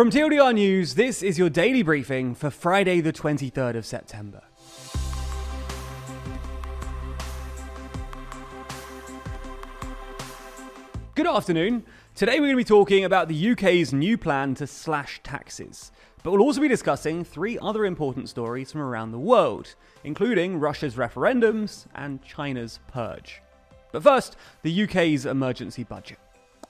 From TLDR News, this is your daily briefing for Friday, the 23rd of September. Good afternoon. Today we're going to be talking about the UK's new plan to slash taxes. But we'll also be discussing three other important stories from around the world, including Russia's referendums and China's purge. But first, the UK's emergency budget.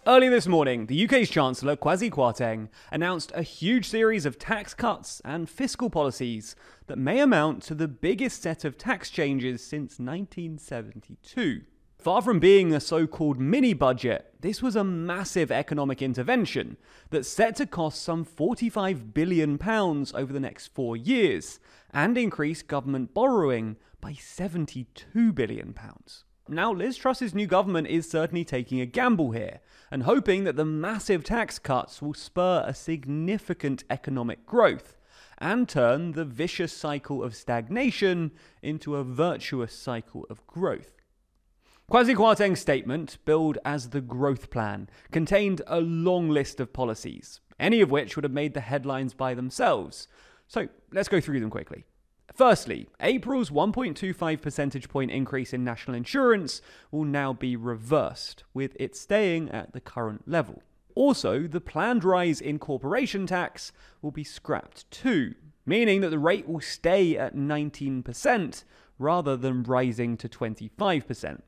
Early this morning, the UK's Chancellor, Kwasi Kwarteng, announced a huge series of tax cuts and fiscal policies that may amount to the biggest set of tax changes since 1972. Far from being a so called mini budget, this was a massive economic intervention that's set to cost some £45 billion over the next four years and increase government borrowing by £72 billion. Now, Liz Truss's new government is certainly taking a gamble here and hoping that the massive tax cuts will spur a significant economic growth and turn the vicious cycle of stagnation into a virtuous cycle of growth. Kwasi Kwarteng's statement, billed as the Growth Plan, contained a long list of policies, any of which would have made the headlines by themselves. So let's go through them quickly. Firstly, April's 1.25 percentage point increase in national insurance will now be reversed, with it staying at the current level. Also, the planned rise in corporation tax will be scrapped too, meaning that the rate will stay at 19% rather than rising to 25%.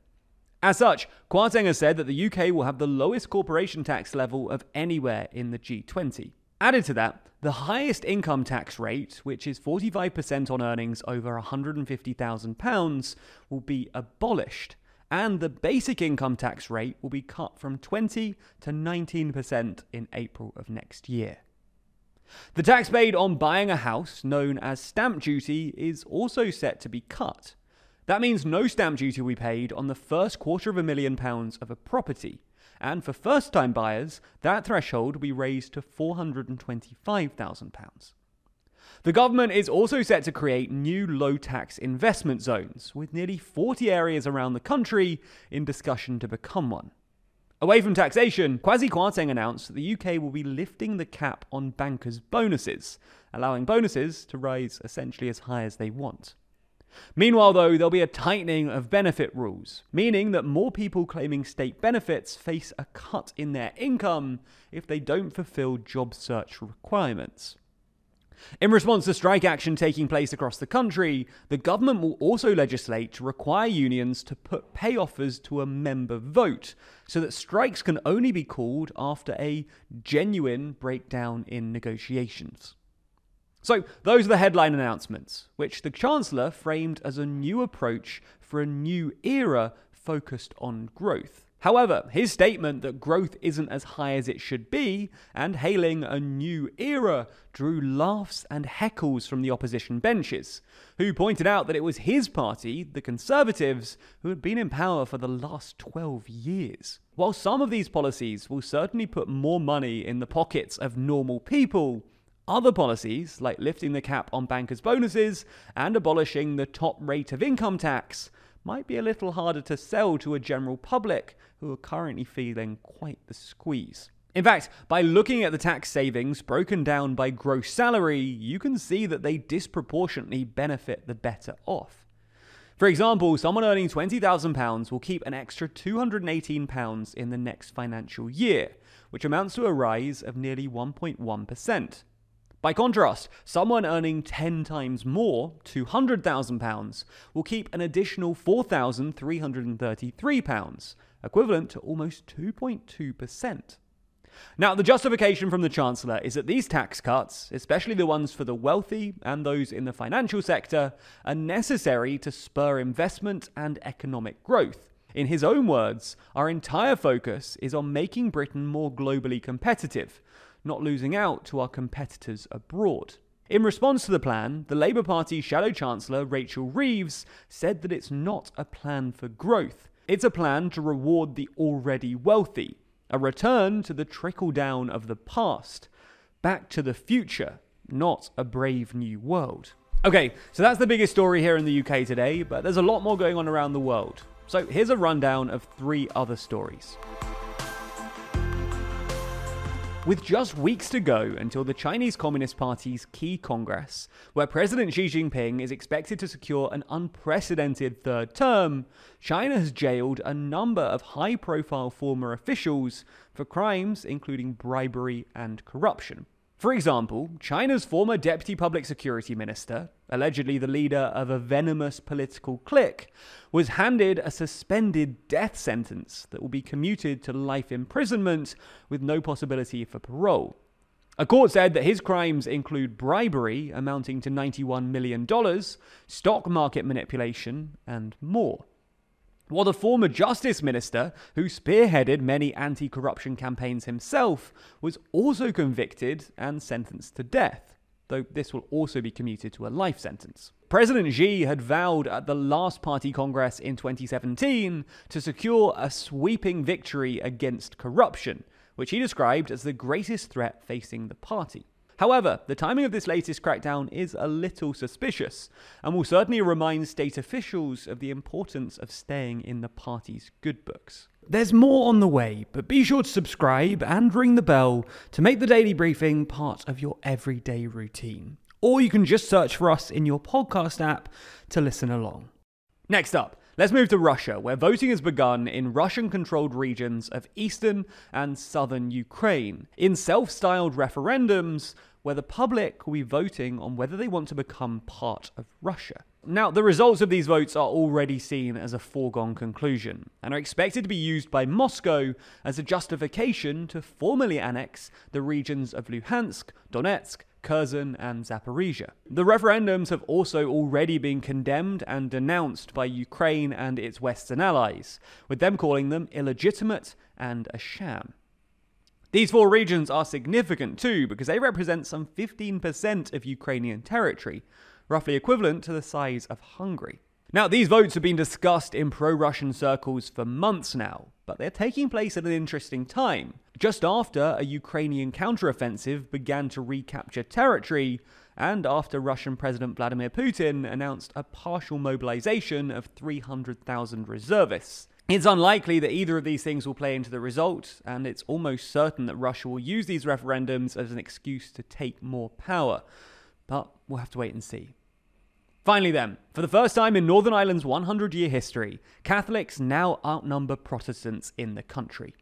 As such, Kwarteng has said that the UK will have the lowest corporation tax level of anywhere in the G20. Added to that, the highest income tax rate, which is 45% on earnings over £150,000, will be abolished, and the basic income tax rate will be cut from 20 to 19% in April of next year. The tax paid on buying a house, known as stamp duty, is also set to be cut. That means no stamp duty will be paid on the first quarter of a million pounds of a property. And for first time buyers, that threshold will be raised to £425,000. The government is also set to create new low tax investment zones, with nearly 40 areas around the country in discussion to become one. Away from taxation, Kwasi Kwarteng announced that the UK will be lifting the cap on bankers' bonuses, allowing bonuses to rise essentially as high as they want. Meanwhile, though, there'll be a tightening of benefit rules, meaning that more people claiming state benefits face a cut in their income if they don't fulfill job search requirements. In response to strike action taking place across the country, the government will also legislate to require unions to put pay offers to a member vote so that strikes can only be called after a genuine breakdown in negotiations. So, those are the headline announcements, which the Chancellor framed as a new approach for a new era focused on growth. However, his statement that growth isn't as high as it should be and hailing a new era drew laughs and heckles from the opposition benches, who pointed out that it was his party, the Conservatives, who had been in power for the last 12 years. While some of these policies will certainly put more money in the pockets of normal people, other policies, like lifting the cap on bankers' bonuses and abolishing the top rate of income tax, might be a little harder to sell to a general public who are currently feeling quite the squeeze. In fact, by looking at the tax savings broken down by gross salary, you can see that they disproportionately benefit the better off. For example, someone earning £20,000 will keep an extra £218 in the next financial year, which amounts to a rise of nearly 1.1%. By contrast, someone earning 10 times more, £200,000, will keep an additional £4,333, equivalent to almost 2.2%. Now, the justification from the Chancellor is that these tax cuts, especially the ones for the wealthy and those in the financial sector, are necessary to spur investment and economic growth. In his own words, our entire focus is on making Britain more globally competitive, not losing out to our competitors abroad. In response to the plan, the Labour Party Shadow Chancellor Rachel Reeves said that it's not a plan for growth. It's a plan to reward the already wealthy, a return to the trickle down of the past, back to the future, not a brave new world. Okay, so that's the biggest story here in the UK today, but there's a lot more going on around the world. So here's a rundown of three other stories. With just weeks to go until the Chinese Communist Party's key congress, where President Xi Jinping is expected to secure an unprecedented third term, China has jailed a number of high profile former officials for crimes including bribery and corruption. For example, China's former Deputy Public Security Minister, allegedly the leader of a venomous political clique, was handed a suspended death sentence that will be commuted to life imprisonment with no possibility for parole. A court said that his crimes include bribery amounting to $91 million, stock market manipulation, and more while the former Justice Minister, who spearheaded many anti corruption campaigns himself, was also convicted and sentenced to death, though this will also be commuted to a life sentence. President Xi had vowed at the last party congress in 2017 to secure a sweeping victory against corruption, which he described as the greatest threat facing the party. However, the timing of this latest crackdown is a little suspicious, and will certainly remind state officials of the importance of staying in the party's good books. There's more on the way, but be sure to subscribe and ring the bell to make the daily briefing part of your everyday routine. Or you can just search for us in your podcast app to listen along. Next up, Let's move to Russia, where voting has begun in Russian controlled regions of eastern and southern Ukraine in self styled referendums where the public will be voting on whether they want to become part of Russia. Now, the results of these votes are already seen as a foregone conclusion and are expected to be used by Moscow as a justification to formally annex the regions of Luhansk, Donetsk, Kherson, and Zaporizhia. The referendums have also already been condemned and denounced by Ukraine and its Western allies, with them calling them illegitimate and a sham. These four regions are significant too because they represent some 15% of Ukrainian territory, roughly equivalent to the size of Hungary. Now, these votes have been discussed in pro Russian circles for months now, but they're taking place at an interesting time, just after a Ukrainian counteroffensive began to recapture territory, and after Russian President Vladimir Putin announced a partial mobilization of 300,000 reservists. It's unlikely that either of these things will play into the result, and it's almost certain that Russia will use these referendums as an excuse to take more power. But we'll have to wait and see. Finally, then, for the first time in Northern Ireland's 100 year history, Catholics now outnumber Protestants in the country.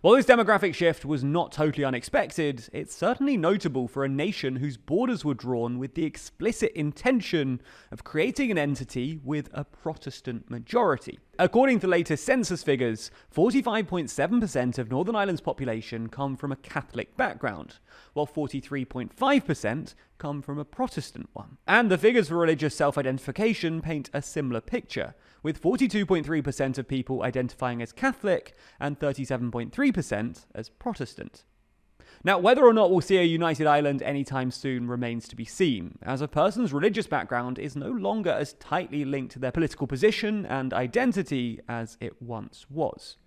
While this demographic shift was not totally unexpected, it's certainly notable for a nation whose borders were drawn with the explicit intention of creating an entity with a Protestant majority. According to latest census figures, 45.7% of Northern Ireland's population come from a Catholic background, while 43.5% come from a Protestant one. And the figures for religious self identification paint a similar picture, with 42.3% of people identifying as Catholic and 37.3% as Protestant. Now, whether or not we'll see a united Ireland anytime soon remains to be seen, as a person's religious background is no longer as tightly linked to their political position and identity as it once was.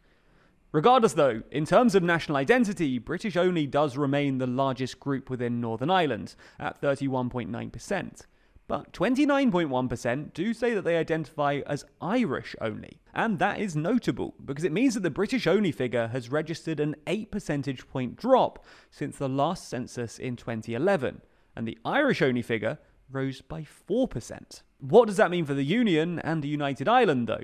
Regardless, though, in terms of national identity, British only does remain the largest group within Northern Ireland, at 31.9%. But 29.1% do say that they identify as Irish only. And that is notable because it means that the British only figure has registered an 8 percentage point drop since the last census in 2011, and the Irish only figure rose by 4%. What does that mean for the Union and the United Ireland, though?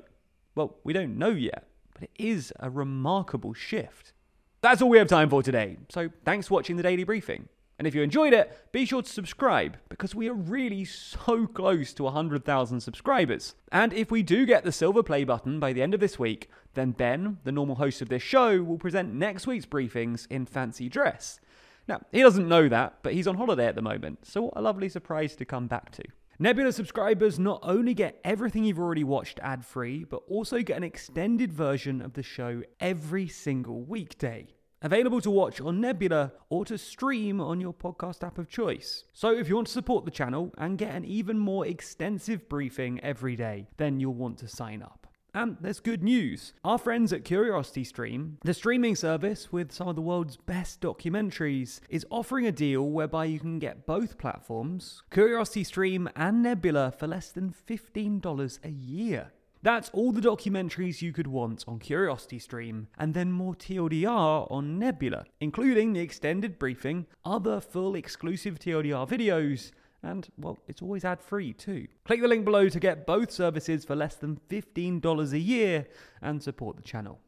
Well, we don't know yet, but it is a remarkable shift. That's all we have time for today, so thanks for watching the Daily Briefing. And if you enjoyed it, be sure to subscribe because we are really so close to 100,000 subscribers. And if we do get the silver play button by the end of this week, then Ben, the normal host of this show, will present next week's briefings in fancy dress. Now, he doesn't know that, but he's on holiday at the moment, so what a lovely surprise to come back to. Nebula subscribers not only get everything you've already watched ad free, but also get an extended version of the show every single weekday. Available to watch on Nebula or to stream on your podcast app of choice. So, if you want to support the channel and get an even more extensive briefing every day, then you'll want to sign up. And there's good news. Our friends at Curiosity Stream, the streaming service with some of the world's best documentaries, is offering a deal whereby you can get both platforms, Curiosity Stream and Nebula, for less than $15 a year. That's all the documentaries you could want on CuriosityStream, and then more TLDR on Nebula, including the extended briefing, other full exclusive TLDR videos, and, well, it's always ad free too. Click the link below to get both services for less than $15 a year and support the channel.